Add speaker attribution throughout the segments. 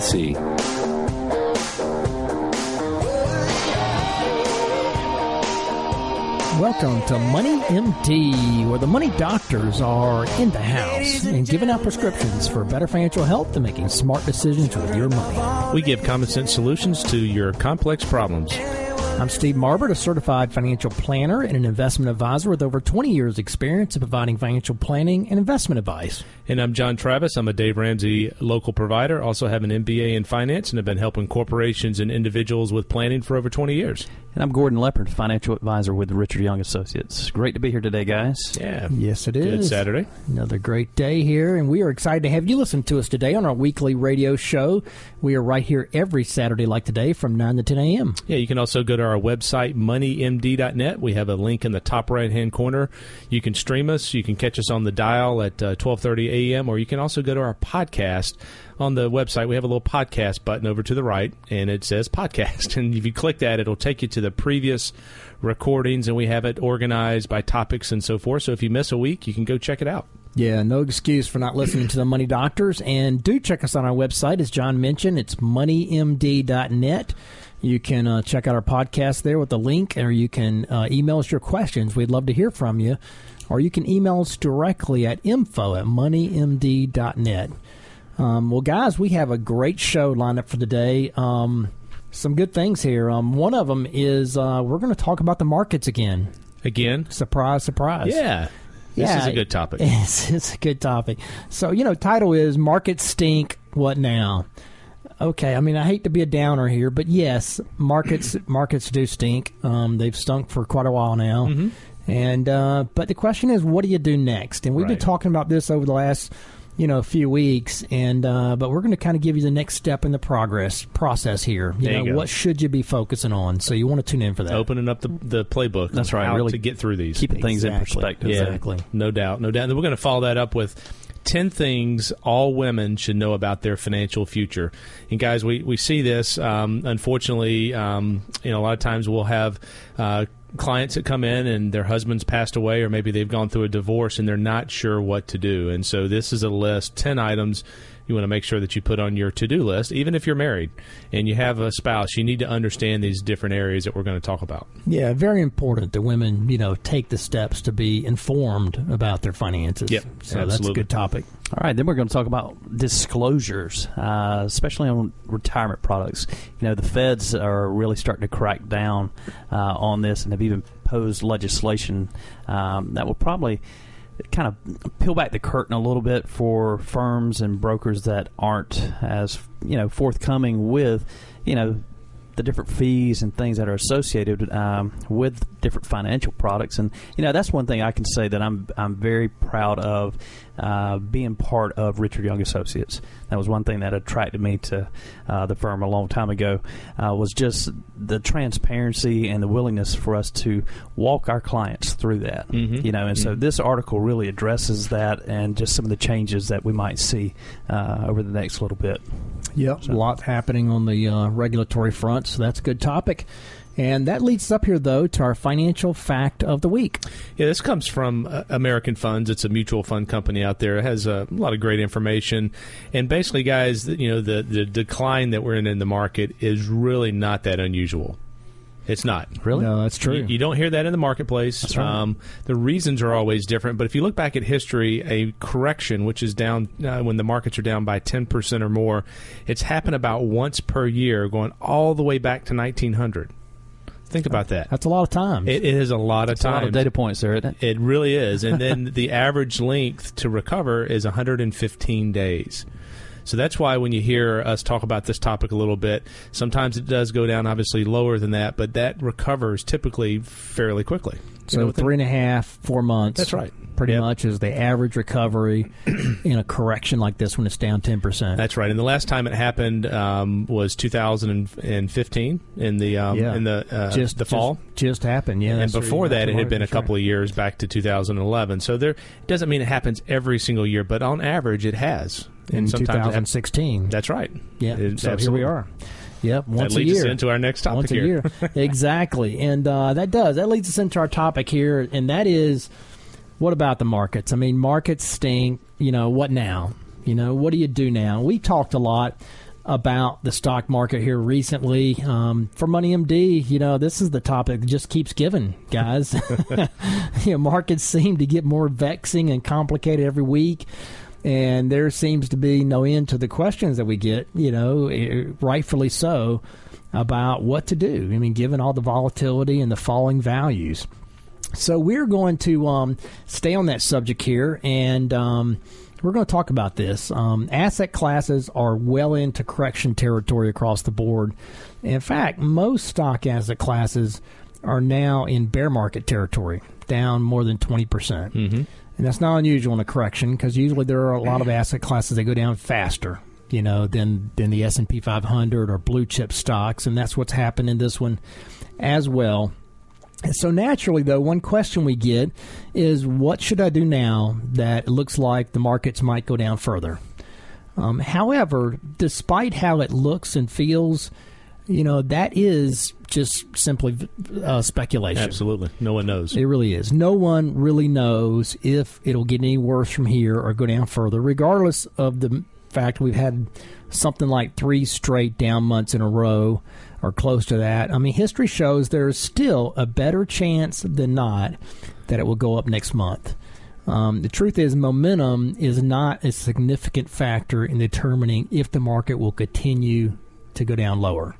Speaker 1: SIPC.
Speaker 2: Welcome to Money MD, where the money doctors are in the house and giving out prescriptions for better financial health and making smart decisions with your money.
Speaker 3: We give common sense solutions to your complex problems.
Speaker 2: I'm Steve Marbert, a certified financial planner and an investment advisor with over 20 years' experience in providing financial planning and investment advice.
Speaker 3: And I'm John Travis. I'm a Dave Ramsey local provider. Also have an MBA in finance and have been helping corporations and individuals with planning for over 20 years.
Speaker 4: And I'm Gordon Leopard, financial advisor with Richard Young Associates. Great to be here today, guys.
Speaker 3: Yeah.
Speaker 2: Yes, it is.
Speaker 3: Good Saturday.
Speaker 2: Another great day here, and we are excited to have you listen to us today on our weekly radio show. We are right here every Saturday like today from 9 to 10 a.m.
Speaker 3: Yeah, you can also go to our website, moneymd.net. We have a link in the top right-hand corner. You can stream us. You can catch us on the dial at uh, 1230 a.m., or you can also go to our podcast on the website, we have a little podcast button over to the right, and it says podcast. And if you click that, it'll take you to the previous recordings, and we have it organized by topics and so forth. So if you miss a week, you can go check it out.
Speaker 2: Yeah, no excuse for not listening to the Money Doctors. And do check us on our website. As John mentioned, it's moneymd.net. You can uh, check out our podcast there with the link, or you can uh, email us your questions. We'd love to hear from you. Or you can email us directly at info at moneymd.net. Um, well, guys, we have a great show lined up for today. Um, some good things here. Um, one of them is uh, we're going to talk about the markets again.
Speaker 3: Again?
Speaker 2: Surprise, surprise.
Speaker 3: Yeah. This
Speaker 2: yeah,
Speaker 3: is a good topic.
Speaker 2: It's, it's a good topic. So, you know, title is Markets Stink, What Now? Okay, I mean, I hate to be a downer here, but yes, markets markets do stink. Um, they've stunk for quite a while now.
Speaker 3: Mm-hmm.
Speaker 2: And uh, but the question is, what do you do next? And we've been talking about this over the last, you know, a few weeks. And uh, but we're going to kind of give you the next step in the progress process here. You
Speaker 3: There you
Speaker 2: know,
Speaker 3: go.
Speaker 2: what should you be focusing on? So you want to tune in for that.
Speaker 3: Opening up the, the playbook.
Speaker 4: That's right,
Speaker 3: How
Speaker 4: really
Speaker 3: to get through these.
Speaker 4: Keeping things in perspective.
Speaker 3: Yeah,
Speaker 2: Exactly.
Speaker 3: No doubt, no doubt. And we're going to follow that up with 10 things all women should know about their financial future. And guys, we, we see this. Um, unfortunately, um, you know, a lot of times we'll have uh, clients that come in and their husband's passed away or maybe they've gone through a divorce and they're not sure what to do. And so this is a list, 10 items you want to make sure that you put on your to-do list even if you're married and you have a spouse you need to understand these different areas that we're going to talk about
Speaker 2: Yeah, very important that women, you know, take the steps to be informed about their finances.
Speaker 3: Yep,
Speaker 2: so that's a
Speaker 3: absolutely.
Speaker 2: good topic.
Speaker 4: All right, then we're going to talk about disclosures, uh, especially on retirement products. You know, the feds are really starting to crack down uh, on this and have even posed legislation um, that will probably kind of peel back the curtain a little bit for firms and brokers that aren't as you know forthcoming with you know the different fees and things that are associated um, with different financial products, and you know that's one thing I can say that I'm I'm very proud of uh, being part of Richard Young Associates. That was one thing that attracted me to uh, the firm a long time ago. Uh, was just the transparency and the willingness for us to walk our clients through that.
Speaker 3: Mhm.
Speaker 4: You know, and so
Speaker 3: Mhm.
Speaker 4: this article really addresses that and just some of the changes that we might see uh, over the next little bit.
Speaker 2: Yep. A lot happening on the uh, regulatory front, so that's a good topic. And that leads us up here, though, to our financial fact of the week.
Speaker 3: Yeah, this comes from uh, American Funds. It's a mutual fund company out there. It has a lot of great information, and basically, guys, you know, the the decline that we're in in the market is really not that unusual. It's not.
Speaker 4: Really?
Speaker 2: No, that's true.
Speaker 3: You, you don't hear that in the marketplace.
Speaker 4: That's right.
Speaker 3: um, the reasons are always different. But if you look back at history, a correction, which is down uh, when the markets are down by 10% or more, it's happened about once per year, going all the way back to 1900. Think about that.
Speaker 2: That's a lot of times.
Speaker 3: It, it is a lot of
Speaker 4: time. a lot of data points there, isn't it?
Speaker 3: It really is. And then the average length to recover is 115 days. So that's why when you hear us talk about this topic a little bit, sometimes it does go down obviously lower than that, but that recovers typically fairly quickly. You know,
Speaker 2: So three and a half, four months.
Speaker 3: That's right.
Speaker 2: Pretty
Speaker 3: Yep.
Speaker 2: much is the average recovery in a correction like this when it's down ten percent.
Speaker 3: That's right. And the last time it happened um, was 2015 in the um,
Speaker 2: Yeah.
Speaker 3: in the uh,
Speaker 2: just
Speaker 3: the fall.
Speaker 2: Just, just happened. Yeah.
Speaker 3: and before that, it had been a
Speaker 2: right.
Speaker 3: couple of years back to 2011. So there it doesn't mean it happens every single year, but on average, it has.
Speaker 2: in
Speaker 3: And happens-
Speaker 2: 2016.
Speaker 3: That's right.
Speaker 2: yeah.
Speaker 3: It-
Speaker 2: so
Speaker 3: absolutely.
Speaker 2: here we are. Yep. Once
Speaker 3: that
Speaker 2: a year.
Speaker 3: us into our next topic
Speaker 2: once a
Speaker 3: here.
Speaker 2: year. exactly. And uh, that does. That leads us into our topic here, and that is what about the markets? I mean, markets stink. You know, what now? You know, what do you do now? We talked a lot about the stock market here recently. Um, for Money MD, you know, this is the topic that just keeps giving, guys. you know, markets seem to get more vexing and complicated every week. And there seems to be no end to the questions that we get, you know, eh, rightfully so, about what to do. I mean, given all the volatility and the falling values. So we're going to um, stay on that subject here, and um, we're going to talk about this. Um, asset classes are well into correction territory across the board. In fact, most stock asset classes are now in bear market territory, down more than twenty percent.
Speaker 3: Mm-hmm.
Speaker 2: And that's not unusual in a correction because usually there are a lot of asset classes that go down faster, you know, than than the S and P 500 or blue chip stocks, and that's what's happened in this one as well. So naturally, though, one question we get is, what should I do now that it looks like the markets might go down further? Um, however, despite how it looks and feels, you know that is just simply uh, speculation.
Speaker 3: Absolutely. No one knows.
Speaker 2: It really is. No one really knows if it'll get any worse from here or go down further, regardless of the fact we've had something like three straight down months in a row or close to that. I mean, history shows there's still a better chance than not that it will go up next month. Um, the truth is, momentum is not a significant factor in determining if the market will continue to go down lower.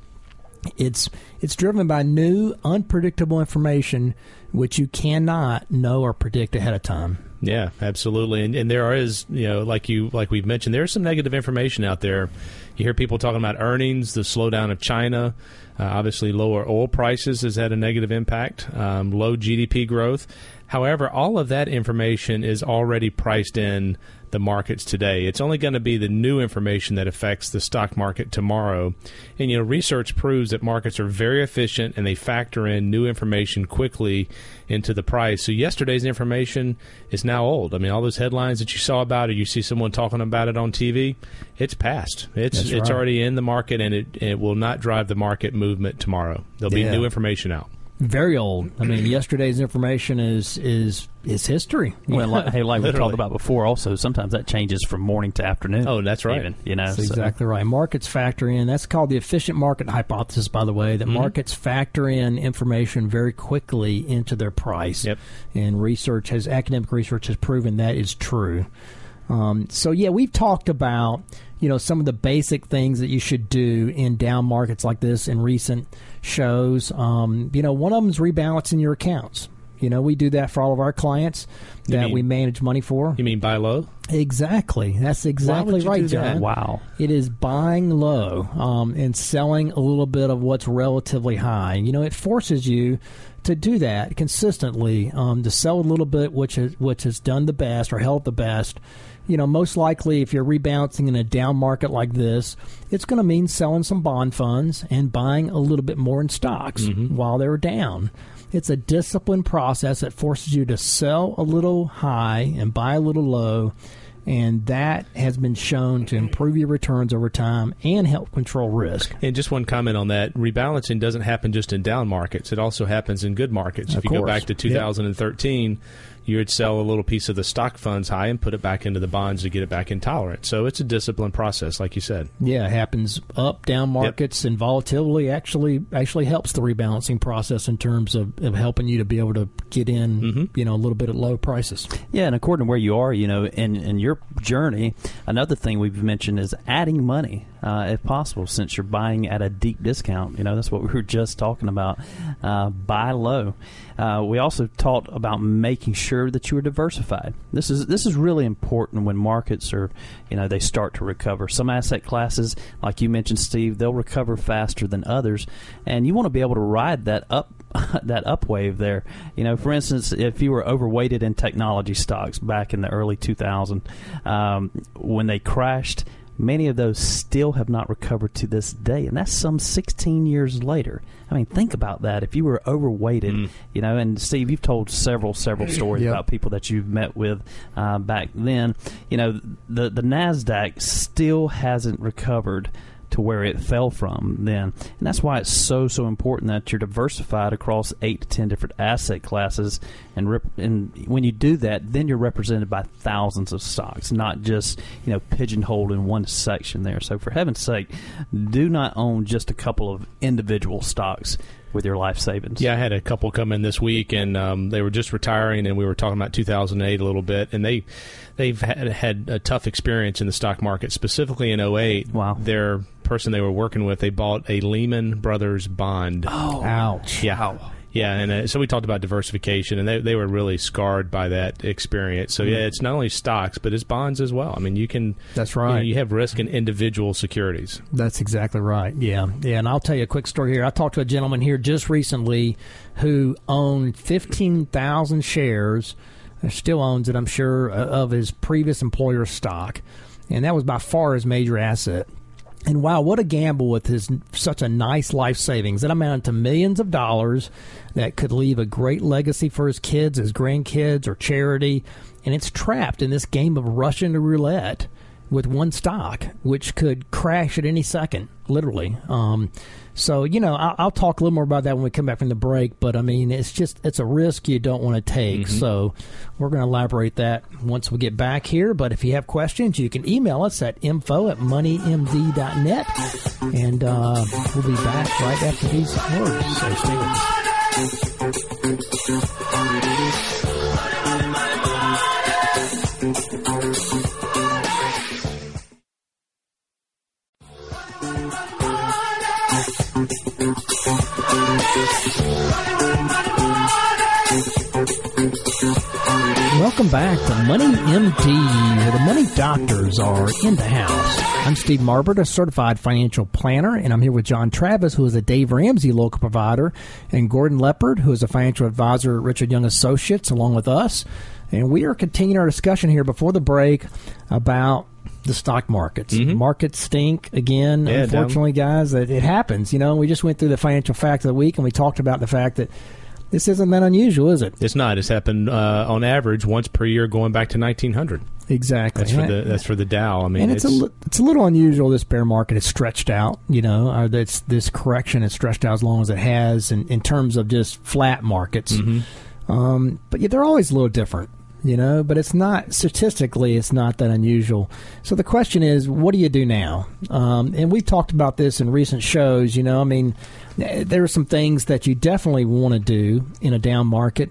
Speaker 2: It's it's driven by new, unpredictable information which you cannot know or predict ahead of time.
Speaker 3: Yeah, absolutely. And, and there is, you know, like you like we've mentioned, there's some negative information out there. You hear people talking about earnings, the slowdown of China. Uh, obviously, lower oil prices has had a negative impact. Um, low GDP growth. However, all of that information is already priced in the markets today. It's only going to be the new information that affects the stock market tomorrow. And you know, research proves that markets are very efficient and they factor in new information quickly into the price. So yesterday's information is now old. I mean, all those headlines that you saw about it, you see someone talking about it on TV, it's past. It's
Speaker 2: That's
Speaker 3: it's
Speaker 2: right.
Speaker 3: already in the market and it, it will not drive the market movement tomorrow. There'll
Speaker 2: Yeah.
Speaker 3: be new information out.
Speaker 2: Very old. I mean, yesterday's information is is is history.
Speaker 4: Well, like, hey, like we talked about before, also sometimes that changes from morning to afternoon.
Speaker 3: Oh, that's right.
Speaker 4: Even, you know,
Speaker 2: That's
Speaker 4: so-
Speaker 2: exactly right. Markets factor in. That's called the efficient market hypothesis, by the way. That
Speaker 3: Mhm.
Speaker 2: markets factor in information very quickly into their price.
Speaker 3: Yep.
Speaker 2: And research has academic research has proven that is true. Um, so yeah, we've talked about you know some of the basic things that you should do in down markets like this in recent shows. Um, you know, one of them is rebalancing your accounts. You know, we do that for all of our clients that
Speaker 3: mean-
Speaker 2: we manage money for.
Speaker 3: You mean buy low?
Speaker 2: Exactly. That's exactly right,
Speaker 3: that?
Speaker 2: John.
Speaker 4: Wow.
Speaker 2: It is buying low um, and selling a little bit of what's relatively high. You know, it forces you to do that consistently, um, to sell a little bit, which is which has done the best or held the best. You know, most likely, if you're rebalancing in a down market like this, it's going to mean selling some bond funds and buying a little bit more in stocks mm-hmm. while they're down. It's a disciplined process that forces you to sell a little high and buy a little low and that has been shown to improve your returns over time and help control risk.
Speaker 3: And just one comment on that: rebalancing doesn't happen just in down markets; it also happens in good markets.
Speaker 2: Of
Speaker 3: if you go back to
Speaker 2: Yep.
Speaker 3: 2013, you would sell a little piece of the stock funds high and put it back into the bonds to get it back in tolerance. So it's a disciplined process, like you said.
Speaker 2: Yeah, it happens up down markets and volatility actually actually helps the rebalancing process in terms of, of helping you to be able to get in,
Speaker 3: Mhm.
Speaker 2: you know, a little bit at low prices.
Speaker 4: Yeah, and according to where you are, you know, in, in your journey, another thing we've mentioned is adding money, uh, if possible, since you're buying at a deep discount. You know, that's what we were just talking about. Uh, buy low. Uh, we also talked about making sure that you are diversified. This is this is really important when markets are, you know, they start to recover. Some asset classes, like you mentioned, Steve, they'll recover faster than others, and you want to be able to ride that up that up wave there. You know, for instance, if you were overweighted in technology stocks back in the early 2000s, um, when they crashed Many of those still have not recovered to this day, and that's some 16 years later. I mean, think about that. If you were overweighted, mm. you know, and Steve, you've told several, several stories yep. about people that you've met with uh, back then. You know, the the Nasdaq still hasn't recovered to where it fell from then. And that's why it's so, so important that you're diversified across eight to ten different asset classes. And, rep- and when you do that, then you're represented by thousands of stocks, not just, you know, pigeonholed in one section there. So for heaven's sake, do not own just a couple of individual stocks with your life savings.
Speaker 3: Yeah, I had a couple come in this week, and um, they were just retiring, and we were talking about 2008 a little bit, and they they've had, had a tough experience in the stock market, specifically in 08.
Speaker 4: Wow,
Speaker 3: their person they were working with, they bought a Lehman Brothers bond.
Speaker 2: Oh, ouch!
Speaker 3: Yeah. Yeah, and uh, so we talked about diversification, and they, they were really scarred by that experience. So yeah, mm-hmm. it's not only stocks, but it's bonds as well. I mean, you can.
Speaker 2: That's right. You,
Speaker 3: know, you, have risk in individual securities.
Speaker 2: That's exactly right. Yeah, yeah. And I'll tell you a quick story here. I talked to a gentleman here just recently who owned fifteen thousand shares, still owns it, I'm sure, of his previous employer stock, and that was by far his major asset. And wow, what a gamble with his such a nice life savings that amounted to millions of dollars that could leave a great legacy for his kids, his grandkids, or charity. And it's trapped in this game of Russian roulette with one stock, which could crash at any second, literally. Um, so you know, I'll, I'll, talk a little more about that when we come back from the break. But I mean, it's just it's a risk you don't want to take. Mm-hmm. So we're going to elaborate that once we get back here. But if you have questions, you can email us at info at moneymd.net, and uh, we'll be back right after these words. So stay with us. Welcome back to Money MD, where the money doctors are in the house. I'm Steve Marbert, a certified financial planner, and I'm here with John Travis, who is a Dave Ramsey local provider, and Gordon Leopard, who is a financial advisor at Richard Young Associates, along with us. And we are continuing our discussion here before the break about the stock markets. Mm-hmm. Markets stink again. Yeah, unfortunately, down. guys, it, it happens. You know, we just went through the financial fact of the week, and we talked about the fact that this isn't that unusual, is it?
Speaker 3: It's not. It's happened uh, on average once per year, going back to 1900.
Speaker 2: Exactly.
Speaker 3: That's for the that's for the Dow. I mean,
Speaker 2: and it's, it's a it's a little unusual. This bear market is stretched out. You know, this this correction is stretched out as long as it has, in, in terms of just flat markets. Mm-hmm. Um, but yeah, they're always a little different you know, but it's not statistically, it's not that unusual. So the question is, what do you do now? Um, and we've talked about this in recent shows. You know, I mean, there are some things that you definitely want to do in a down market.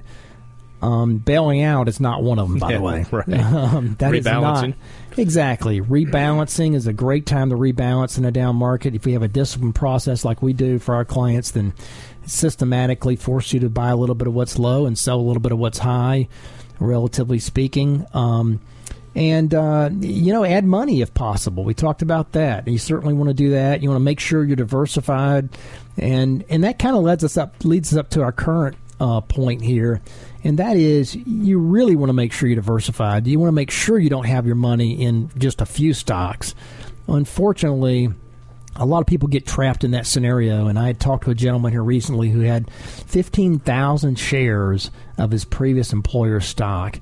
Speaker 2: Um, bailing out is not one of them, by
Speaker 3: yeah,
Speaker 2: the way.
Speaker 3: Right. Um,
Speaker 2: that is not exactly rebalancing is a great time to rebalance in a down market. If we have a disciplined process like we do for our clients, then systematically force you to buy a little bit of what's low and sell a little bit of what's high relatively speaking. Um, and uh, you know, add money if possible. We talked about that. You certainly want to do that. You want to make sure you're diversified, and and that kind of leads us up leads us up to our current uh, point here, and that is you really want to make sure you're diversified. You want to make sure you don't have your money in just a few stocks. Unfortunately, a lot of people get trapped in that scenario. And I had talked to a gentleman here recently who had 15,000 shares of his previous employer's stock.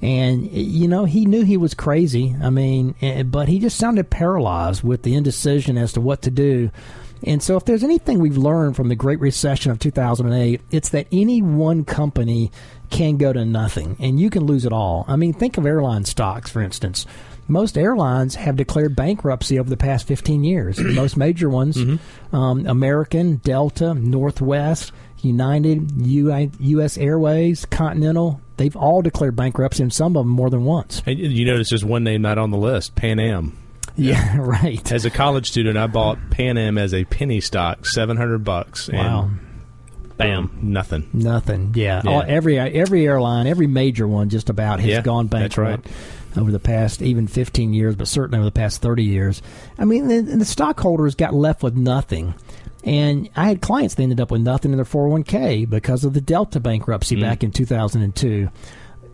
Speaker 2: And, you know, he knew he was crazy. I mean, eh, but he just sounded paralyzed with the indecision as to what to do. And so, if there's anything we've learned from the Great Recession of 2008, it's that any one company can go to nothing and you can lose it all. I mean, think of airline stocks, for instance most airlines have declared bankruptcy over the past 15 years. most major ones, mm-hmm. um, American, Delta, Northwest, United, U.S. Airways, Continental, they've all declared bankruptcy, and some of them more than once.
Speaker 3: And you notice there's one name not on the list, Pan Am.
Speaker 2: Yeah, right.
Speaker 3: As a college student, I bought Pan Am as a penny stock, 700 bucks.
Speaker 2: Wow.
Speaker 3: Bam, nothing.
Speaker 2: Nothing. Yeah.
Speaker 3: Yeah.
Speaker 2: All, every every airline, every major one, just about has
Speaker 3: Yeah,
Speaker 2: gone
Speaker 3: that's
Speaker 2: bankrupt over the past even 15 years, but certainly over the past 30 years. I mean, the, the stockholders got left with nothing. And I had clients that ended up with nothing in their 401k because of the Delta bankruptcy
Speaker 3: Mm.
Speaker 2: back in 2002.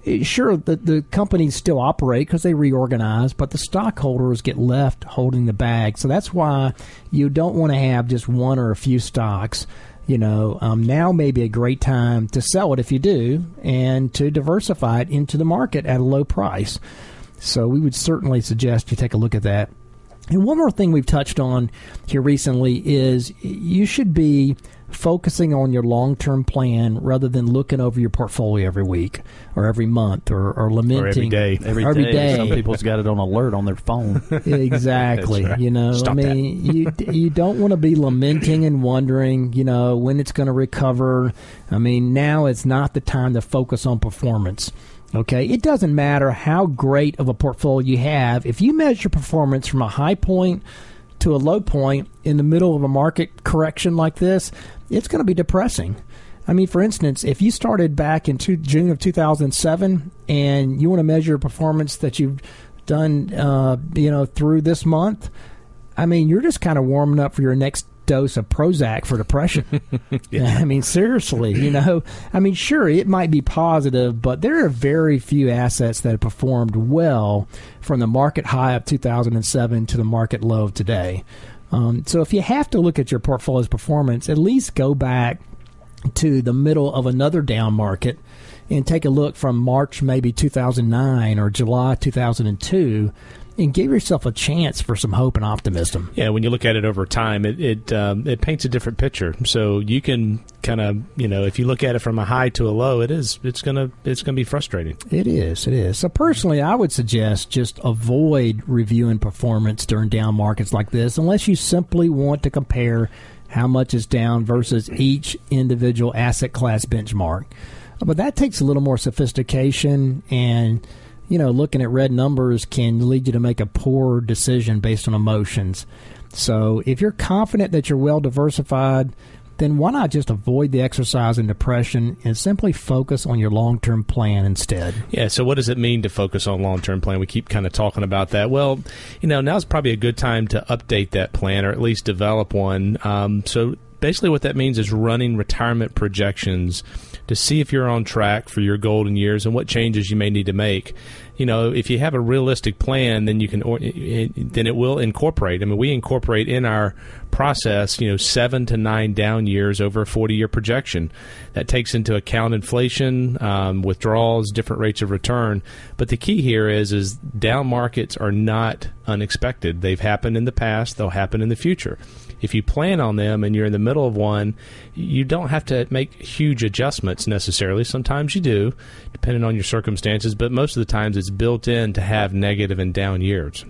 Speaker 2: Eh, Sure, the, the companies still operate because they reorganize, but the stockholders get left holding the bag. So that's why you don't want to have just one or a few stocks. You know, um, now may be a great time to sell it if you do, and to diversify it into the market at a low price. So we would certainly suggest you take a look at that. And one more thing we've touched on here recently is you should be focusing on your long term plan rather than looking over your portfolio every week or every month or, or lamenting
Speaker 3: day.
Speaker 4: Every
Speaker 2: Every
Speaker 4: day,
Speaker 2: day.
Speaker 4: some people's got it on alert on their phone.
Speaker 2: exactly.
Speaker 3: Right.
Speaker 2: You know,
Speaker 3: Stop
Speaker 2: I mean, you you don't want to be lamenting and wondering, you know, when it's going to recover. I mean, now it's not the time to focus on performance. Okay, it doesn't matter how great of a portfolio you have. If you measure performance from a high point to a low point in the middle of a market correction like this, it's going to be depressing. I mean, for instance, if you started back in two, June of 2007 and you want to measure performance that you've done, uh, you know, through this month, I mean, you're just kind of warming up for your next dose of Prozac for depression. I mean, seriously, you know, I mean, sure, it might be positive, but there are very few assets that have performed well from the market high of 2007 to the market low of today. Um, so if you have to look at your portfolio's performance, at least go back to the middle of another down market and take a look from March maybe 2009 or July 2002 and give yourself a chance for some hope and optimism.
Speaker 3: Yeah, when you look at it over time, it it, um, it paints a different picture. So you can kind of you know if you look at it from a high to a low, it is it's gonna it's gonna be frustrating.
Speaker 2: It is. It is. So personally, I would suggest just avoid reviewing performance during down markets like this, unless you simply want to compare how much is down versus each individual asset class benchmark. But that takes a little more sophistication and you know, looking at red numbers can lead you to make a poor decision based on emotions. So, if you're confident that you're well diversified, then why not just avoid the exercise and depression and simply focus on your long term plan instead?
Speaker 3: Yeah. So what does it mean to focus on long term plan? We keep kind of talking about that. Well, you know, now's probably a good time to update that plan or at least develop one. Um, so basically, what that means is running retirement projections to see if you're on track for your golden years and what changes you may need to make. You know, if you have a realistic plan, then you can, or, it, then it will incorporate. I mean, we incorporate in our process, you know, seven to nine down years over a 40 year projection. That takes into account inflation, um, withdrawals, different rates of return. But the key here is, is down markets are not unexpected. They've happened in the past. They'll happen in the future. If you plan on them and you're in the middle of one, you don't have to make huge adjustments necessarily. Sometimes you do, depending on your circumstances, but most of the times it's built in to have negative and down years.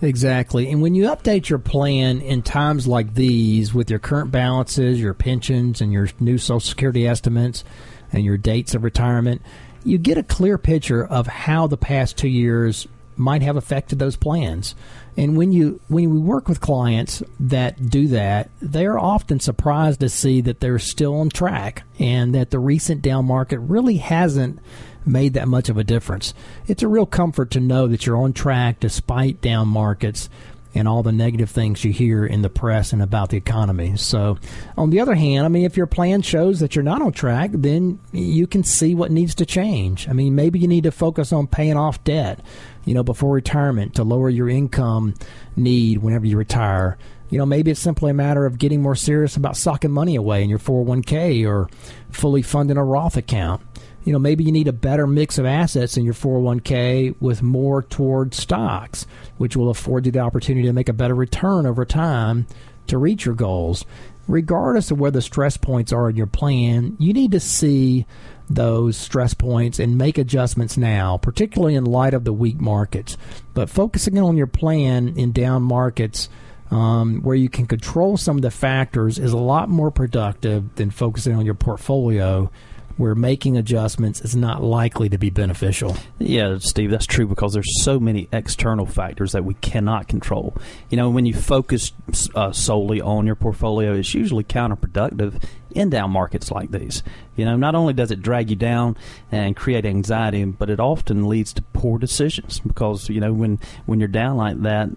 Speaker 2: Exactly. And when you update your plan in times like these with your current balances, your pensions, and your new Social Security estimates, and your dates of retirement, you get a clear picture of how the past two years might have affected those plans. And when you when we work with clients that do that, they're often surprised to see that they're still on track and that the recent down market really hasn't made that much of a difference. It's a real comfort to know that you're on track despite down markets and all the negative things you hear in the press and about the economy. So, on the other hand, I mean, if your plan shows that you're not on track, then you can see what needs to change. I mean, maybe you need to focus on paying off debt, you know, before retirement to lower your income need whenever you retire. You know, maybe it's simply a matter of getting more serious about socking money away in your 401k or fully funding a Roth account you know maybe you need a better mix of assets in your 401k with more toward stocks which will afford you the opportunity to make a better return over time to reach your goals. Regardless of where the stress points are in your plan you need to see those stress points and make adjustments now particularly in light of the weak markets. But focusing on your plan in down markets um, where you can control some of the factors is a lot more productive than focusing on your portfolio where making adjustments is not likely to be beneficial.
Speaker 4: Yeah, Steve, that's true because there's so many external factors that we cannot control. You know, when you focus uh, solely on your portfolio, it's usually counterproductive in down markets like these. You know, not only does it drag you down and create anxiety, but it often leads to poor decisions because you know when when you're down like that,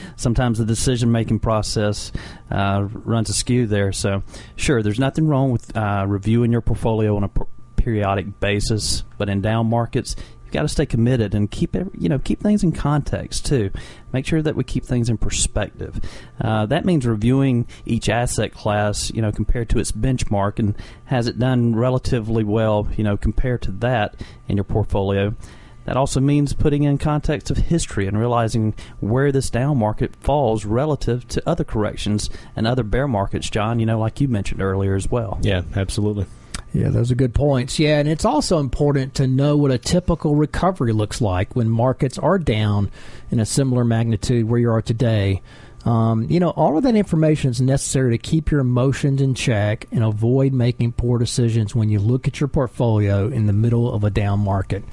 Speaker 4: sometimes the decision making process uh, runs askew there. So, sure, there's nothing wrong with uh, reviewing your portfolio on a periodic basis, but in down markets, got to stay committed and keep you know keep things in context too. Make sure that we keep things in perspective. Uh, that means reviewing each asset class, you know, compared to its benchmark, and has it done relatively well, you know, compared to that in your portfolio. That also means putting in context of history and realizing where this down market falls relative to other corrections and other bear markets, John, you know, like you mentioned earlier as well.
Speaker 3: Yeah, absolutely.
Speaker 2: Yeah, those are good points. Yeah, and it's also important to know what a typical recovery looks like when markets are down in a similar magnitude where you are today. Um, you know, all of that information is necessary to keep your emotions in check and avoid making poor decisions when you look at your portfolio in the middle of a down market.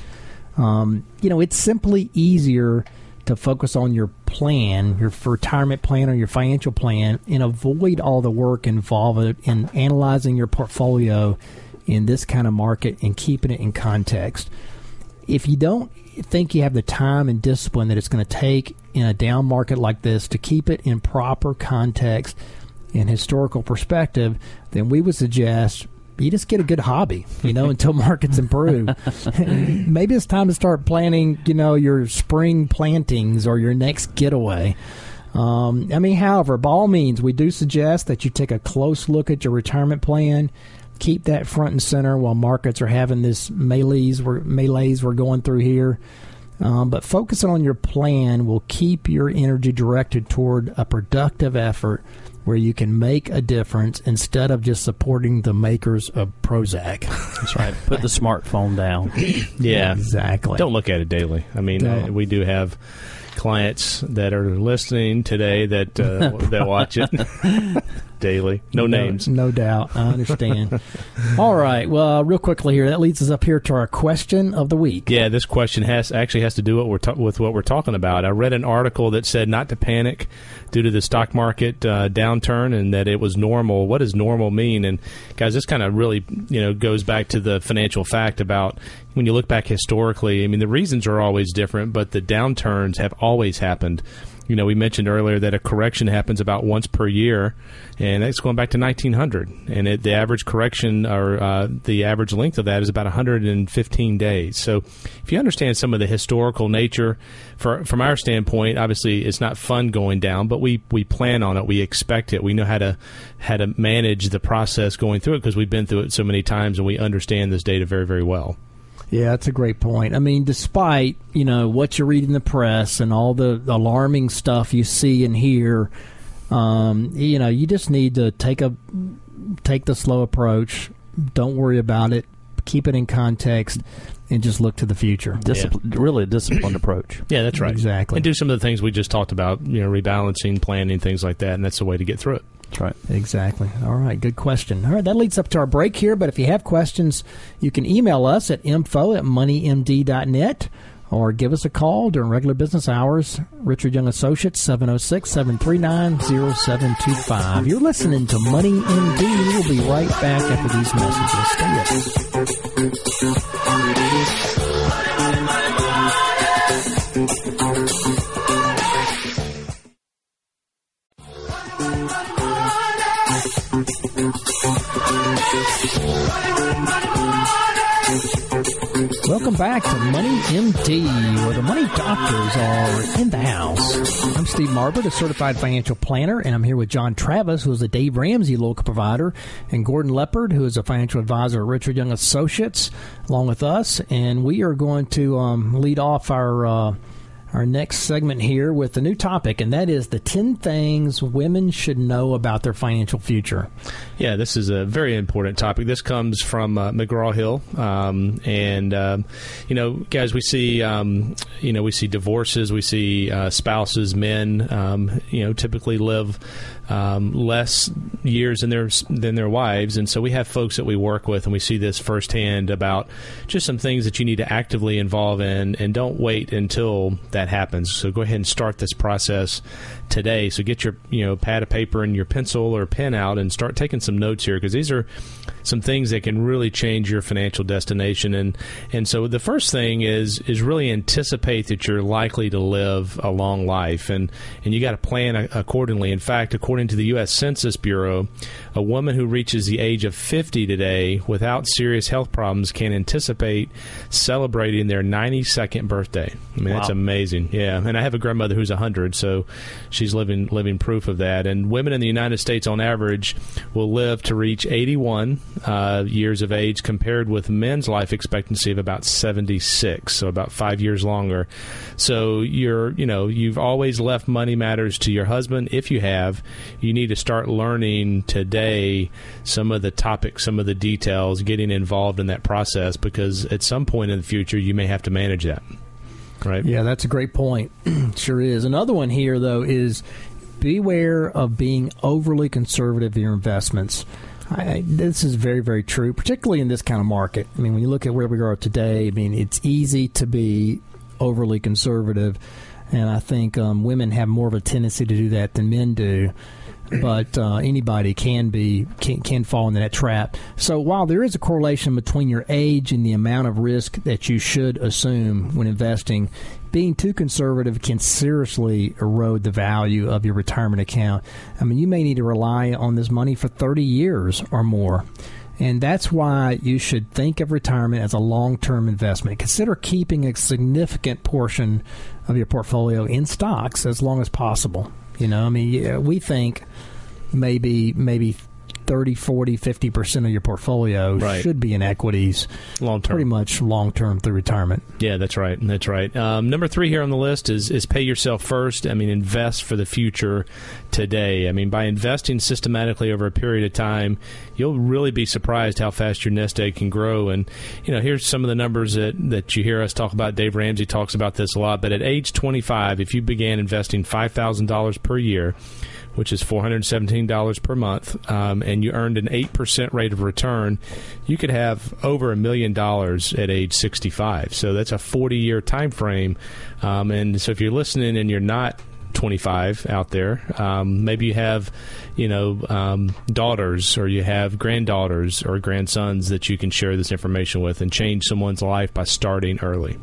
Speaker 2: Um, you know, it's simply easier to focus on your plan, your retirement plan or your financial plan, and avoid all the work involved in analyzing your portfolio in this kind of market and keeping it in context. If you don't think you have the time and discipline that it's going to take in a down market like this to keep it in proper context and historical perspective, then we would suggest you just get a good hobby, you know, until markets improve. Maybe it's time to start planning, you know, your spring plantings or your next getaway. Um, I mean, however, by all means, we do suggest that you take a close look at your retirement plan keep that front and center while markets are having this melees we're, melees we're going through here. Um, but focusing on your plan will keep your energy directed toward a productive effort where you can make a difference instead of just supporting the makers of Prozac.
Speaker 4: That's right. Put the smartphone down.
Speaker 3: yeah,
Speaker 2: exactly.
Speaker 3: Don't look at it daily. I mean, uh, we do have clients that are listening today that uh, that watch it daily. No, no, names.
Speaker 2: No doubt. I understand. All right. Well, real quickly here, that leads us up here to our question of the week.
Speaker 3: Yeah, this question has actually has to do what we're ta- with what we're talking about. I read an article that said not to panic due to the stock market uh, downturn and that it was normal. What does normal mean? And guys, this kind of really you know goes back to the financial fact about when you look back historically. I mean, the reasons are always different, but the downturns have always happened you know, we mentioned earlier that a correction happens about once per year, and that's going back to 1900. And it, the average correction or uh, the average length of that is about 115 days. So, if you understand some of the historical nature, for, from our standpoint, obviously it's not fun going down, but we, we plan on it, we expect it, we know how to how to manage the process going through it because we've been through it so many times and we understand this data very very well.
Speaker 2: Yeah, that's a great point. I mean, despite you know what you read in the press and all the alarming stuff you see and hear, um, you know, you just need to take a take the slow approach. Don't worry about it. Keep it in context and just look to the future.
Speaker 4: Discipline, yeah. Really a disciplined approach.
Speaker 3: Yeah, that's right.
Speaker 2: Exactly.
Speaker 3: And do some of the things we just talked about, you know, rebalancing, planning, things like that, and that's the way to get through it.
Speaker 4: That's right.
Speaker 2: Exactly. All right. Good question. All right. That leads up to our break here. But if you have questions, you can email us at info at moneymd.net or give us a call during regular business hours. Richard Young Associates, 706 739 0725. You're listening to Money MD. We'll be right back after these messages. Stay with us. Welcome back to Money MD, where the money doctors are in the house. I'm Steve Marbert, a certified financial planner, and I'm here with John Travis, who is a Dave Ramsey local provider, and Gordon Leopard, who is a financial advisor at Richard Young Associates, along with us. And we are going to um, lead off our. Uh, our next segment here with a new topic, and that is the 10 things women should know about their financial future.
Speaker 3: Yeah, this is a very important topic. This comes from uh, McGraw Hill, um, and um, you know, guys, we see um, you know we see divorces, we see uh, spouses, men, um, you know, typically live um, less years than their than their wives, and so we have folks that we work with, and we see this firsthand about just some things that you need to actively involve in, and don't wait until that happens. So go ahead and start this process today. So get your you know pad of paper and your pencil or pen out and start taking some notes here because these are some things that can really change your financial destination. And and so the first thing is is really anticipate that you're likely to live a long life, and and you got to plan accordingly. In fact, according to the U.S. Census Bureau, a woman who reaches the age of 50 today without serious health problems can anticipate celebrating their 92nd birthday. I mean, wow. that's amazing. Yeah, and I have a grandmother who's 100, so she's living living proof of that. And women in the United States, on average, will live to reach 81 uh, years of age, compared with men's life expectancy of about 76, so about five years longer. So you're, you know, you've always left money matters to your husband. If you have, you need to start learning today some of the topics, some of the details, getting involved in that process because at some point in the future you may have to manage that. Right.
Speaker 2: Yeah, that's a great point. sure is. Another one here though is beware of being overly conservative in your investments. I, this is very, very true, particularly in this kind of market. I mean, when you look at where we are today, I mean, it's easy to be overly conservative, and I think um, women have more of a tendency to do that than men do. But uh, anybody can be can, can fall into that trap. So while there is a correlation between your age and the amount of risk that you should assume when investing, being too conservative can seriously erode the value of your retirement account. I mean, you may need to rely on this money for 30 years or more. And that's why you should think of retirement as a long term investment. Consider keeping a significant portion of your portfolio in stocks as long as possible. You know, I mean, we think maybe maybe 30, 40, 50% of your portfolio right. should be in equities.
Speaker 3: Long term.
Speaker 2: Pretty much long term through retirement.
Speaker 3: Yeah, that's right. That's right. Um, number three here on the list is, is pay yourself first. I mean, invest for the future today. I mean, by investing systematically over a period of time, you'll really be surprised how fast your nest egg can grow. And, you know, here's some of the numbers that, that you hear us talk about. Dave Ramsey talks about this a lot. But at age 25, if you began investing $5,000 per year, which is $417 per month, um, and you earned an 8% rate of return, you could have over a million dollars at age 65. So that's a 40 year time frame. Um, and so if you're listening and you're not 25 out there. Um, maybe you have, you know, um, daughters or you have granddaughters or grandsons that you can share this information with and change someone's life by starting early.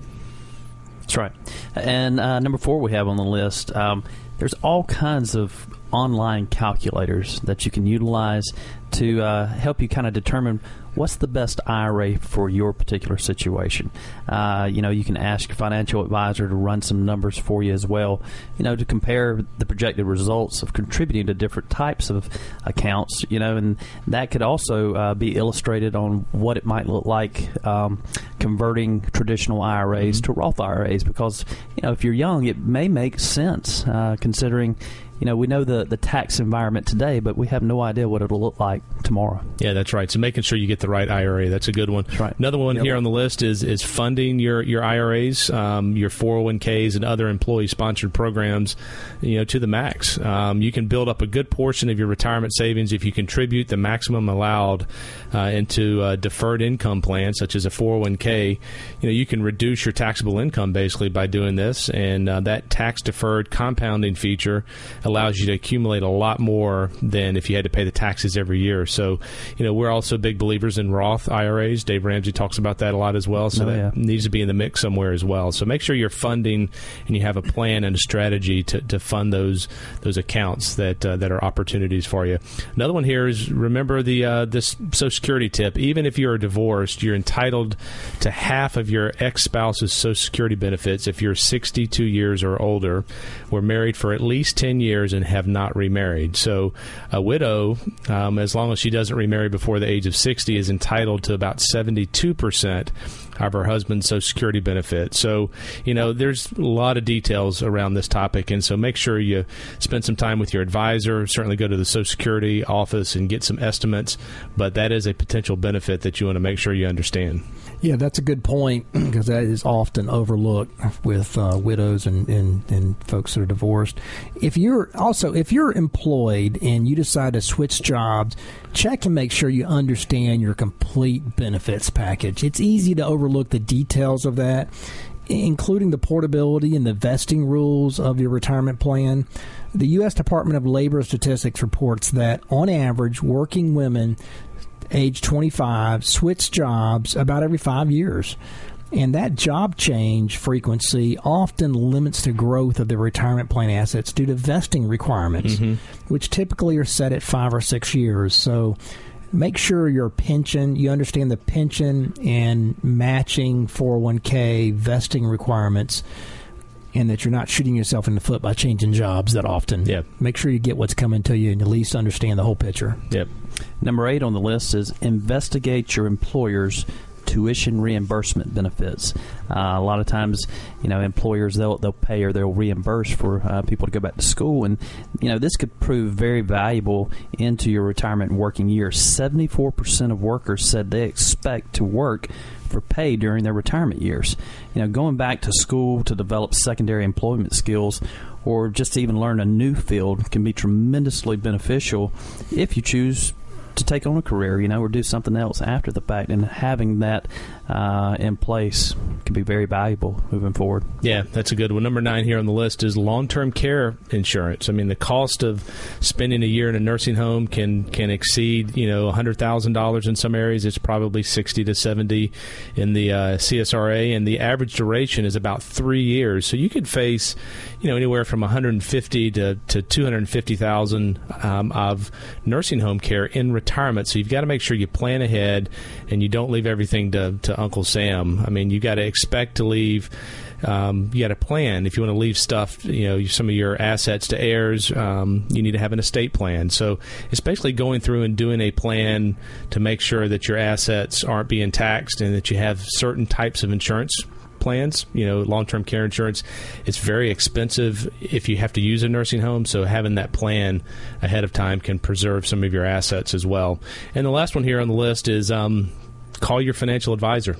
Speaker 4: That's right. And uh, number four we have on the list. Um, there's all kinds of online calculators that you can utilize to uh, help you kind of determine what's the best IRA for your particular situation. Uh, you know, you can ask your financial advisor to run some numbers for you as well, you know, to compare the projected results of contributing to different types of accounts, you know, and that could also uh, be illustrated on what it might look like um, converting traditional IRAs mm-hmm. to Roth IRAs because, you know, if you're young, it may make sense uh, considering you know, we know the, the tax environment today, but we have no idea what it'll look like tomorrow.
Speaker 3: Yeah, that's right. So making sure you get the right IRA, that's a good one.
Speaker 4: That's right.
Speaker 3: Another one yep. here on the list is is funding your your IRAs, um, your 401ks, and other employee sponsored programs, you know, to the max. Um, you can build up a good portion of your retirement savings if you contribute the maximum allowed uh, into a deferred income plan, such as a 401k. You know, you can reduce your taxable income basically by doing this, and uh, that tax deferred compounding feature allows you to accumulate a lot more than if you had to pay the taxes every year. So, you know, we're also big believers in Roth IRAs. Dave Ramsey talks about that a lot as well. So oh, that yeah. needs to be in the mix somewhere as well. So make sure you're funding and you have a plan and a strategy to, to fund those those accounts that uh, that are opportunities for you. Another one here is remember the uh, this Social Security tip. Even if you're divorced, you're entitled to half of your ex spouse's Social Security benefits if you're 62 years or older, were married for at least 10 years and have not remarried. So a widow, um, as long as she doesn't remarry before the age of 60, is entitled to about 72% of her husband's Social Security benefit. So, you know, there's a lot of details around this topic. And so make sure you spend some time with your advisor. Certainly go to the Social Security office and get some estimates. But that is a potential benefit that you want to make sure you understand.
Speaker 2: Yeah, that's a good point because that is often overlooked with uh, widows and, and, and folks that are divorced. If you're also if you're employed and you decide to switch jobs, check and make sure you understand your complete benefits package. It's easy to overlook the details of that, including the portability and the vesting rules of your retirement plan. The U.S. Department of Labor Statistics reports that, on average, working women age 25 switch jobs about every five years. And that job change frequency often limits the growth of the retirement plan assets due to vesting requirements, mm-hmm. which typically are set at five or six years. So make sure your pension, you understand the pension and matching 401k vesting requirements and that you're not shooting yourself in the foot by changing jobs that often.
Speaker 3: Yep.
Speaker 2: Make sure you get what's coming to you and at least understand the whole picture.
Speaker 3: Yep.
Speaker 4: Number eight on the list is investigate your employer's tuition reimbursement benefits. Uh, a lot of times, you know, employers they'll they'll pay or they'll reimburse for uh, people to go back to school, and you know this could prove very valuable into your retirement working years. Seventy four percent of workers said they expect to work for pay during their retirement years. You know, going back to school to develop secondary employment skills or just even learn a new field can be tremendously beneficial if you choose to take on a career, you know, or do something else after the fact. And having that uh, in place can be very valuable moving forward.
Speaker 3: Yeah, that's a good one. Number nine here on the list is long-term care insurance. I mean, the cost of spending a year in a nursing home can can exceed you know hundred thousand dollars in some areas. It's probably sixty to seventy in the uh, CSRA, and the average duration is about three years. So you could face you know anywhere from one hundred and fifty to to two hundred and fifty thousand um, of nursing home care in retirement. So you've got to make sure you plan ahead and you don't leave everything to, to Uncle Sam. I mean, you got to expect to leave. Um, you got to plan if you want to leave stuff, you know, some of your assets to heirs. Um, you need to have an estate plan. So it's basically going through and doing a plan to make sure that your assets aren't being taxed and that you have certain types of insurance plans. You know, long term care insurance, it's very expensive if you have to use a nursing home. So having that plan ahead of time can preserve some of your assets as well. And the last one here on the list is um, call your financial advisor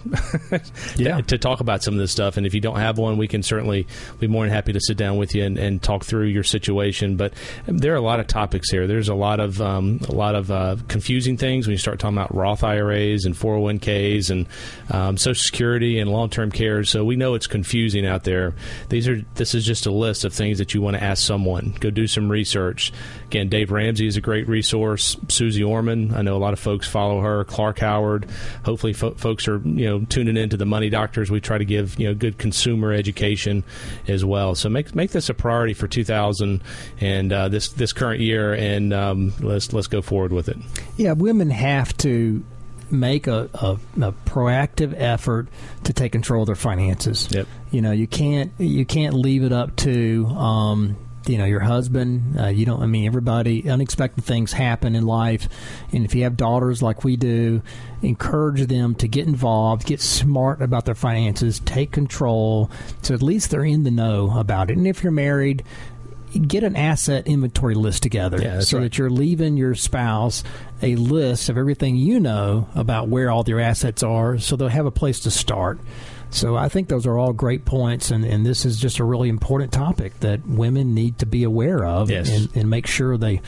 Speaker 2: yeah.
Speaker 3: to, talk about some of this stuff. And if you don't have one, we can certainly be more than happy to sit down with you and, and talk through your situation. But there are a lot of topics here. There's a lot of um, a lot of uh, confusing things when you start talking about Roth IRAs and 401ks and um, Social Security and long term care. So we know it's confusing out there. These are this is just a list of things that you want to ask someone. Go do some research. Again, Dave Ramsey is a great resource. Suze Orman, I know a lot of folks follow her. Clark Howard hopefully fo- folks are you know tuning into the money doctors. We try to give you know good consumer education as well. So make make this a priority for 2000 and uh, this this current year, and um, let's let's go forward with it.
Speaker 2: Yeah, women have to make a, a, a, proactive effort to take control of their finances.
Speaker 3: Yep.
Speaker 2: You know, you can't you can't leave it up to um, you know your husband uh, you don't i mean everybody unexpected things happen in life. And if you have daughters like we do encourage them to get involved get smart about their finances take control. So at least they're in the know about it. And if you're married get an asset inventory list together
Speaker 3: yeah,
Speaker 2: so
Speaker 3: right.
Speaker 2: that you're leaving your spouse a list of everything you know about where all their assets are so they'll have a place to start so I think those are all great points, and, and this is just a really important topic that women need to be aware of
Speaker 3: yes.
Speaker 2: and, and make sure they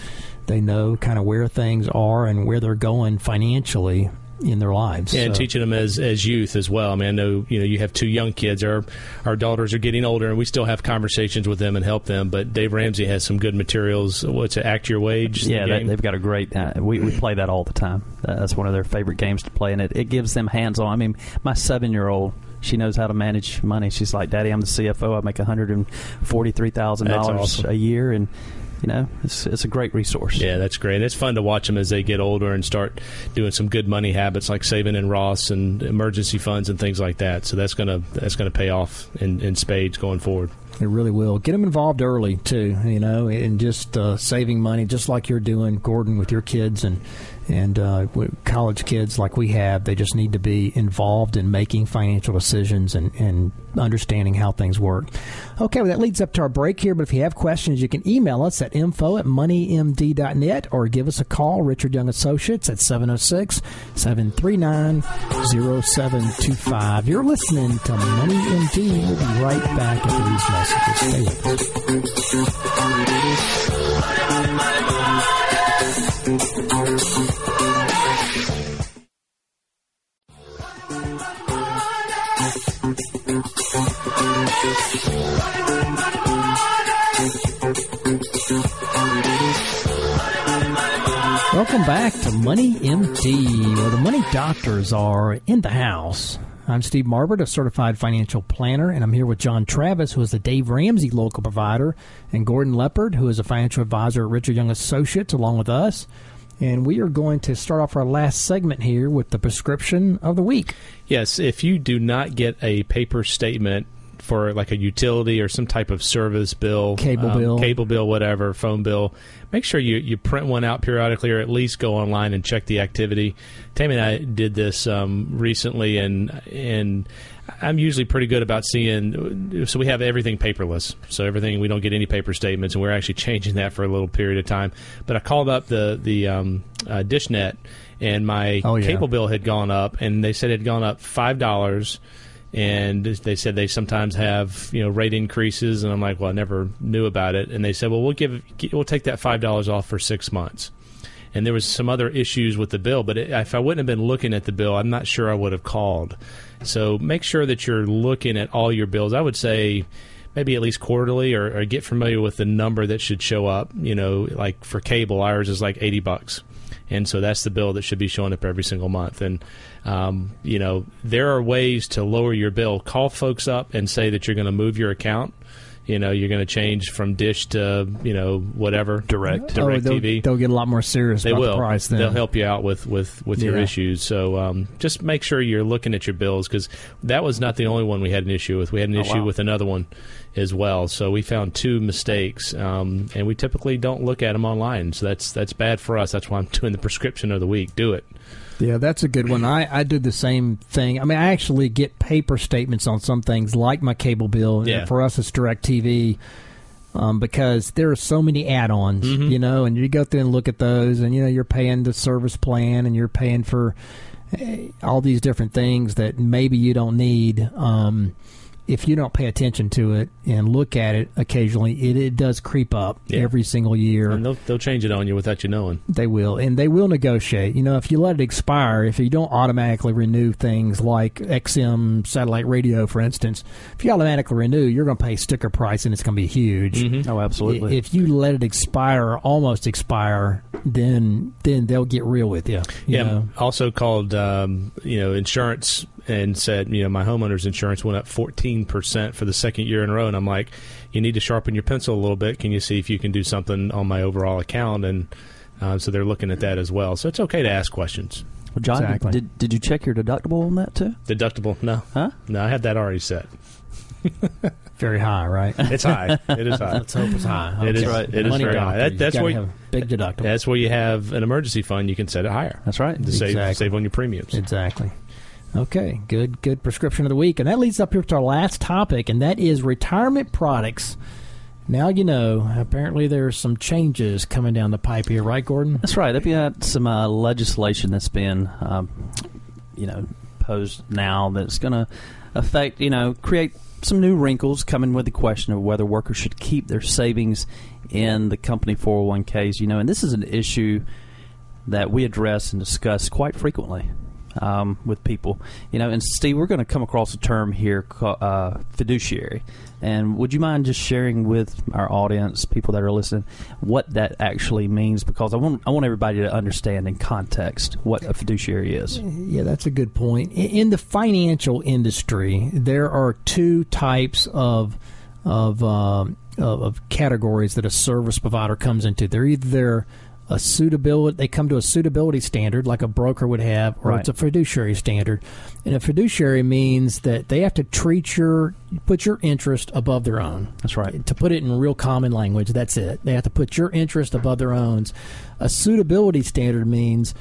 Speaker 2: they know kind of where things are and where they're going financially in their lives.
Speaker 3: Yeah, and teaching them as as youth as well. I mean, I know you know you have two young kids. Our our daughters are getting older, and we still have conversations with them and help them. But Dave Ramsey has some good materials. What's it, Act Your Wage?
Speaker 4: Yeah,
Speaker 3: the
Speaker 4: they've got a great. Uh, we we play that all the time. Uh, that's one of their favorite games to play, and it, it gives them hands on. I mean, my seven year old she knows how to manage money. She's like, "Daddy, I'm the CFO. I make one hundred and forty three thousand dollars a year, and you know, it's it's a great resource.
Speaker 3: Yeah, that's great. And it's fun to watch them as they get older and start doing some good money habits like saving in Roths and emergency funds and things like that. So that's gonna that's gonna pay off in, in spades going forward.
Speaker 2: It really will. Get them involved early too, you know, and just uh, saving money, just like you're doing, Gordon, with your kids and and uh, college kids like we have, they just need to be involved in making financial decisions and, and understanding how things work. Okay, well, that leads up to our break here. But if you have questions, you can email us at info at moneymd.net or give us a call, Richard Young Associates, at 706 739 0725. You're listening to Money MD. We'll be right back after these messages. Welcome back to Money MD, where the money doctors are in the house. I'm Steve Marbert, a certified financial planner, and I'm here with John Travis, who is the Dave Ramsey local provider, and Gordon Leopard, who is a financial advisor at Richard Young Associates, along with us. And we are going to start off our last segment here with the prescription of the week.
Speaker 3: Yes, if you do not get a paper statement for like a utility or some type of service bill,
Speaker 2: Cable
Speaker 3: um,
Speaker 2: bill.
Speaker 3: cable bill, whatever, phone bill, make sure you, you print one out periodically or at least go online and check the activity. Tammy and I did this um, recently, and and I'm usually pretty good about seeing. So we have everything paperless, so everything we don't get any paper statements, and we're actually changing that for a little period of time. But I called up the the um, uh, DishNet, and my
Speaker 2: Oh, yeah.
Speaker 3: cable bill had gone up, and they said it had gone up five dollars. And they said they sometimes have you know rate increases, and I'm like, well, I never knew about it. And they said, well, we'll give we'll take that five dollars off for six months. And there was some other issues with the bill, but it, if I wouldn't have been looking at the bill, I'm not sure I would have called. So make sure that you're looking at all your bills. I would say maybe at least quarterly, or, or get familiar with the number that should show up. You know, like for cable, ours is like eighty bucks and so that's the bill that should be showing up every single month. And um, you know, there are ways to lower your bill. Call folks up and say that you're going to move your account. You know, you're going to change from Dish to you know whatever
Speaker 4: Direct.
Speaker 3: Direct
Speaker 2: oh, they'll,
Speaker 3: TV.
Speaker 2: They'll get a lot more serious
Speaker 3: They
Speaker 2: about
Speaker 3: will.
Speaker 2: the price then.
Speaker 3: They'll help you out with with with your issues. So um, just make sure you're looking at your bills because that was not the only one we had an issue with. We had an
Speaker 4: Oh,
Speaker 3: issue
Speaker 4: wow.
Speaker 3: with another one as well. So we found two mistakes, um, and we typically don't look at them online. So that's that's bad for us. That's why I'm doing the prescription of the week. Do it.
Speaker 2: Yeah, that's a good one. I, I do the same thing. I mean, I actually get paper statements on some things, like my cable bill.
Speaker 3: Yeah.
Speaker 2: For us, it's DirecTV. Um, because there are so many add-ons,
Speaker 3: Mhm.
Speaker 2: you know, and you go through and look at those, and you know you're paying the service plan, and you're paying for eh, all these different things that maybe you don't need. Um, if you don't pay attention to it and look at it occasionally, it, it does creep up
Speaker 3: Yeah.
Speaker 2: every single year.
Speaker 3: And they'll they'll change it on you without you knowing.
Speaker 2: They will, and they will negotiate. You know, if you let it expire, if you don't automatically renew things like XM satellite radio, for instance, if you automatically renew, you're going to pay sticker price, and it's going to be huge.
Speaker 3: Mhm.
Speaker 4: Oh, absolutely.
Speaker 2: If you let it expire, or almost expire, then then they'll get real with you. you
Speaker 3: Yeah.
Speaker 2: know?
Speaker 3: Also called um, you know insurance and said you know my homeowner's insurance went up 14 percent for the second year in a row, and I'm like, you need to sharpen your pencil a little bit. Can you see if you can do something on my overall account? And uh, so they're looking at that as well. So it's okay to ask questions.
Speaker 4: Well, John, did-
Speaker 2: Exactly.
Speaker 4: did, did you check your deductible on that too?
Speaker 3: Deductible? No,
Speaker 4: Huh?
Speaker 3: no, I had that already set.
Speaker 2: Very high, right?
Speaker 3: It's high. it is high.
Speaker 2: Let's hope it's high.
Speaker 3: It is-
Speaker 2: Okay.
Speaker 3: it is
Speaker 2: Money
Speaker 3: very high.
Speaker 2: doctor,
Speaker 3: That-
Speaker 2: you
Speaker 3: that's
Speaker 2: gotta
Speaker 3: where-
Speaker 2: have big deductible.
Speaker 3: That's where you have an emergency fund. You can set it higher
Speaker 4: That's right.
Speaker 3: to save
Speaker 2: Exactly.
Speaker 3: save on your premiums.
Speaker 2: Exactly. Okay, good, good prescription of the week, and that leads up here to our last topic, and that is retirement products. Now you know. Apparently, there's some changes coming down the pipe here, right, Gordon?
Speaker 4: That's right. They've got some uh, legislation that's been, um, you know, posed now that's going to affect, you know, create some new wrinkles coming with the question of whether workers should keep their savings in the company 401ks. You know, and this is an issue that we address and discuss quite frequently um, with people. You know, and Steve, we're going to come across a term here, uh, fiduciary. And would you mind just sharing with our audience, people that are listening, what that actually means? Because I want I want everybody to understand in context what a fiduciary is.
Speaker 2: Yeah, that's a good point. In the financial industry, there are two types of of um, of, of categories that a service provider comes into. They're either a suitability they come to a suitability standard like a broker would have or
Speaker 4: Right.
Speaker 2: it's a fiduciary standard and a fiduciary means that they have to treat your put your interest above their own
Speaker 4: That's right.
Speaker 2: to put it in real common language, that's it. They have to put your interest above their own. A suitability standard means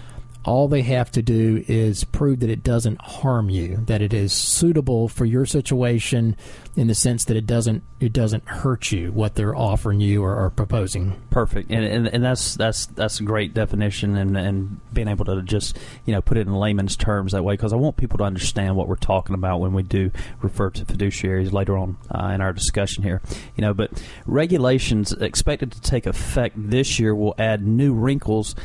Speaker 2: all they have to do is prove that it doesn't harm you, that it is suitable for your situation in the sense that it doesn't it doesn't hurt you what they're offering you or, or proposing.
Speaker 4: Perfect, and, and and that's that's that's a great definition, and and being able to just you know put it in layman's terms that way because I want people to understand what we're talking about when we do refer to fiduciaries later on uh, in our discussion here. You know, but regulations expected to take effect this year will add new wrinkles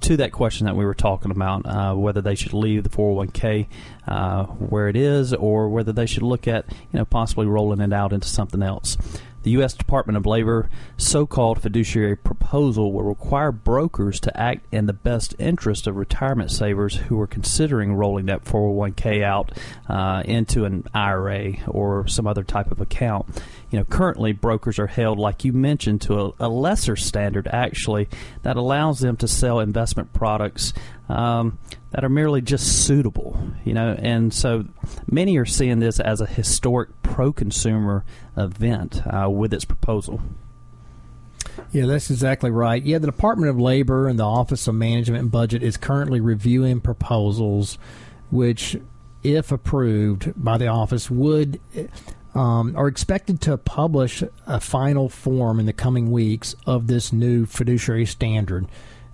Speaker 4: to that question that we were talking about, uh, whether they should leave the 401k uh, where it is, or whether they should look at, you know, possibly rolling it out into something else. The U.S. Department of Labor so called fiduciary proposal will require brokers to act in the best interest of retirement savers who are considering rolling that 401k out uh, into an IRA or some other type of account. You know, currently brokers are held, like you mentioned, to a, a lesser standard actually that allows them to sell investment products um, that are merely just suitable, you know, and so many are seeing this as a historic pro-consumer event uh, with its proposal.
Speaker 2: Yeah, that's exactly right. Yeah, the Department of Labor and the Office of Management and Budget is currently reviewing proposals which, if approved by the office, would um, are expected to publish a final form in the coming weeks of this new fiduciary standard.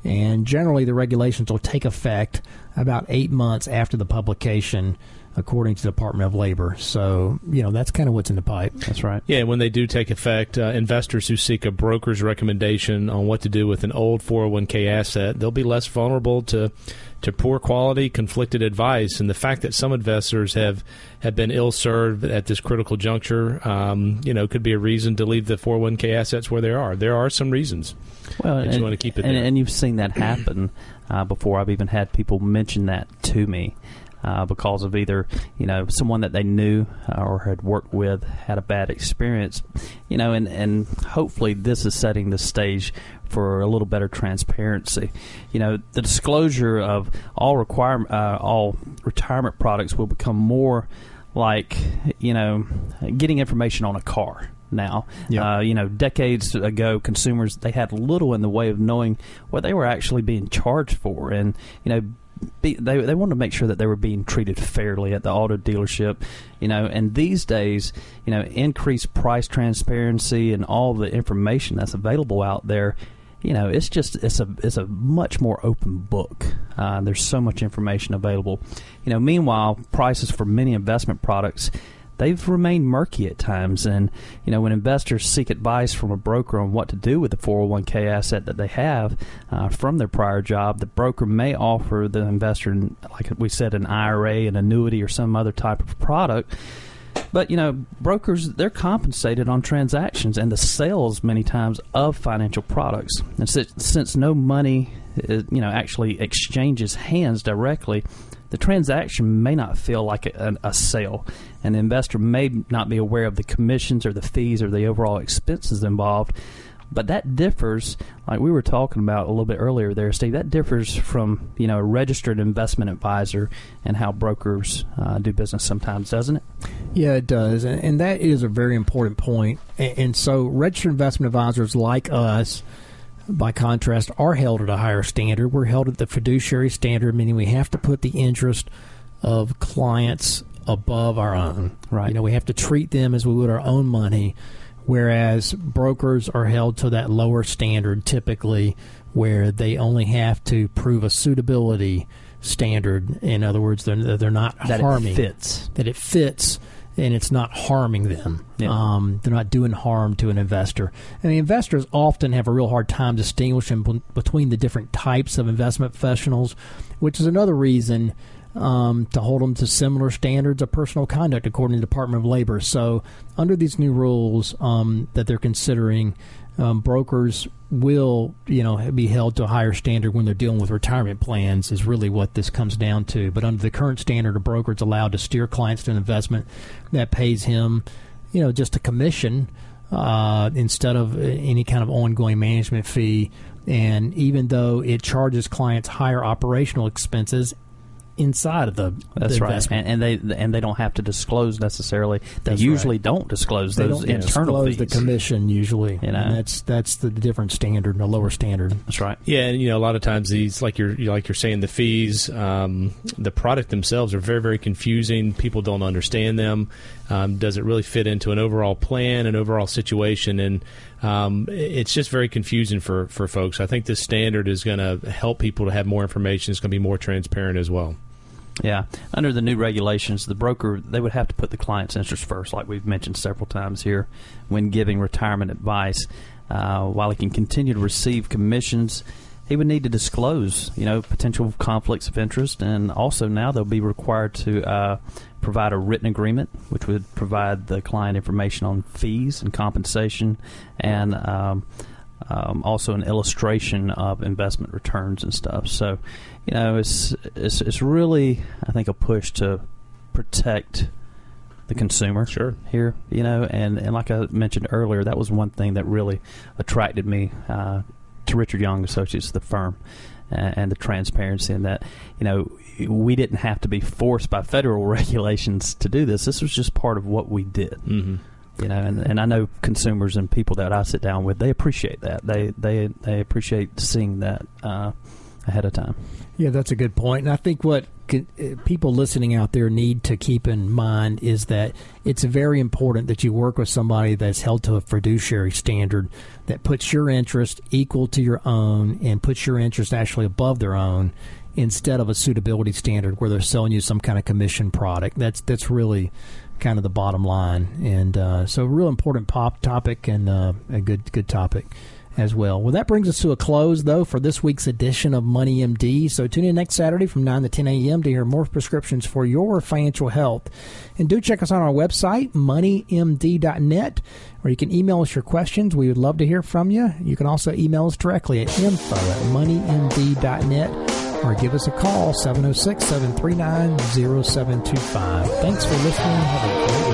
Speaker 2: And generally, the regulations will take effect about eight months after the publication, according to the Department of Labor. So, you know, that's kind of what's in the pipe.
Speaker 4: That's right.
Speaker 3: Yeah, when they do take effect, uh, investors who seek a broker's recommendation on what to do with an old 401k asset, they'll be less vulnerable to to poor quality, conflicted advice, and the fact that some investors have have been ill served at this critical juncture, um, you know, could be a reason to leave the 401k assets where they are. There are some reasons.
Speaker 4: Well,
Speaker 3: and,
Speaker 4: you
Speaker 3: want to keep it
Speaker 4: and,
Speaker 3: there.
Speaker 4: and you've seen that happen uh, before. I've even had people mention that to me. Uh, because of either you know someone that they knew uh, or had worked with had a bad experience, you know, and and hopefully this is setting the stage for a little better transparency. You know, the disclosure of all require uh, all retirement products will become more like you know getting information on a car now.
Speaker 2: Yep.
Speaker 4: Uh, you know, decades ago, consumers they had little in the way of knowing what they were actually being charged for, and you know. Be, they they wanted to make sure that they were being treated fairly at the auto dealership, you know. And these days, you know, increased price transparency and all the information that's available out there, you know, it's just it's a it's a much more open book. Uh, there's so much information available. You know, meanwhile, prices for many investment products they've remained murky at times. And, you know, when investors seek advice from a broker on what to do with the 401k asset that they have uh, from their prior job, the broker may offer the investor, like we said, an IRA, an annuity, or some other type of product. But you know, brokers they're compensated on transactions and the sales many times of financial products. And since, since no money, uh, you know, actually exchanges hands directly, the transaction may not feel like a, a, sale, and the investor may not be aware of the commissions or the fees or the overall expenses involved. But that differs, like we were talking about a little bit earlier there, Steve. That differs from you know a registered investment advisor and how brokers uh, do business sometimes, doesn't it?
Speaker 2: Yeah, it does, and, that is a very important point. And, and so, registered investment advisors like us by contrast, are held at a higher standard. We're held at the fiduciary standard, meaning we have to put the interest of clients above our own.
Speaker 4: Right.
Speaker 2: You know, we have to treat them as we would our own money, whereas brokers are held to that lower standard typically, where they only have to prove a suitability standard. In other words, they're they're not
Speaker 4: that
Speaker 2: harming
Speaker 4: it fits.
Speaker 2: that it fits and it's not harming them.
Speaker 4: Yeah.
Speaker 2: Um, they're not doing harm to an investor. And the investors often have a real hard time distinguishing b- between the different types of investment professionals, which is another reason um, to hold them to similar standards of personal conduct according to the Department of Labor. So, under these new rules um, that they're considering, um, brokers will, you know, be held to a higher standard when they're dealing with retirement plans. Is really what this comes down to. But under the current standard, a broker is allowed to steer clients to an investment that pays him, you know, just a commission uh, instead of any kind of ongoing management fee. And even though it charges clients higher operational expenses, inside of the.
Speaker 4: That's
Speaker 2: the
Speaker 4: right,
Speaker 2: investment.
Speaker 4: and, and they and they don't have to disclose necessarily. They
Speaker 2: That's
Speaker 4: usually
Speaker 2: right.
Speaker 4: don't disclose those internal.
Speaker 2: They
Speaker 4: those
Speaker 2: don't
Speaker 4: internal
Speaker 2: disclose
Speaker 4: fees.
Speaker 2: the commission usually.
Speaker 4: You know.
Speaker 2: And that's that's the different standard, the lower standard.
Speaker 4: That's right.
Speaker 3: Yeah, and you know, a lot of times these, like you're like you're saying, the fees, um, the product themselves are very, very confusing. People don't understand them. Um, does it really fit into an overall plan, an overall situation? And um, it's just very confusing for for folks. I think this standard is going to help people to have more information. It's going to be more transparent as well.
Speaker 4: Yeah, under the new regulations, the broker they would have to put the client's interest first, like we've mentioned several times here, when giving retirement advice. Uh, while he can continue to receive commissions, he would need to disclose, you know, potential conflicts of interest, and also now they'll be required to uh, provide a written agreement, which would provide the client information on fees and compensation, and um, um, also an illustration of investment returns and stuff. So, you know, it's it's it's really I think a push to protect the consumer
Speaker 3: Sure.
Speaker 4: here, you know, and, and like I mentioned earlier, that was one thing that really attracted me uh, to Richard Young Associates, the firm, and, and the transparency in that, you know, we didn't have to be forced by federal regulations to do this. This was just part of what we did,
Speaker 3: Mm-hmm.
Speaker 4: you know, and, and I know consumers and people that I sit down with, they appreciate that. They they they appreciate seeing that uh, ahead of time.
Speaker 2: Yeah, that's a good point. And I think what could, uh, people listening out there need to keep in mind is that it's very important that you work with somebody that's held to a fiduciary standard that puts your interest equal to your own and puts your interest actually above their own instead of a suitability standard where they're selling you some kind of commission product. That's that's really kind of the bottom line. And uh, so, a real important pop topic and uh, a good good topic as well. Well, that brings us to a close, though, for this week's edition of Money MD. So tune in next Saturday from 9 to 10 a.m. to hear more prescriptions for your financial health. And do check us on our website, moneymd.net, or you can email us your questions. We would love to hear from you. You can also email us directly at info at moneymd.net or give us a call, 706 739 0725. Thanks for listening. Have a great week.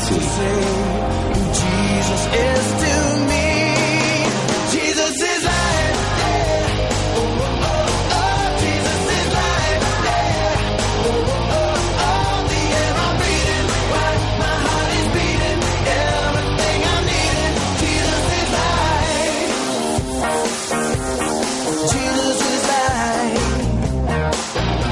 Speaker 5: Jesus is to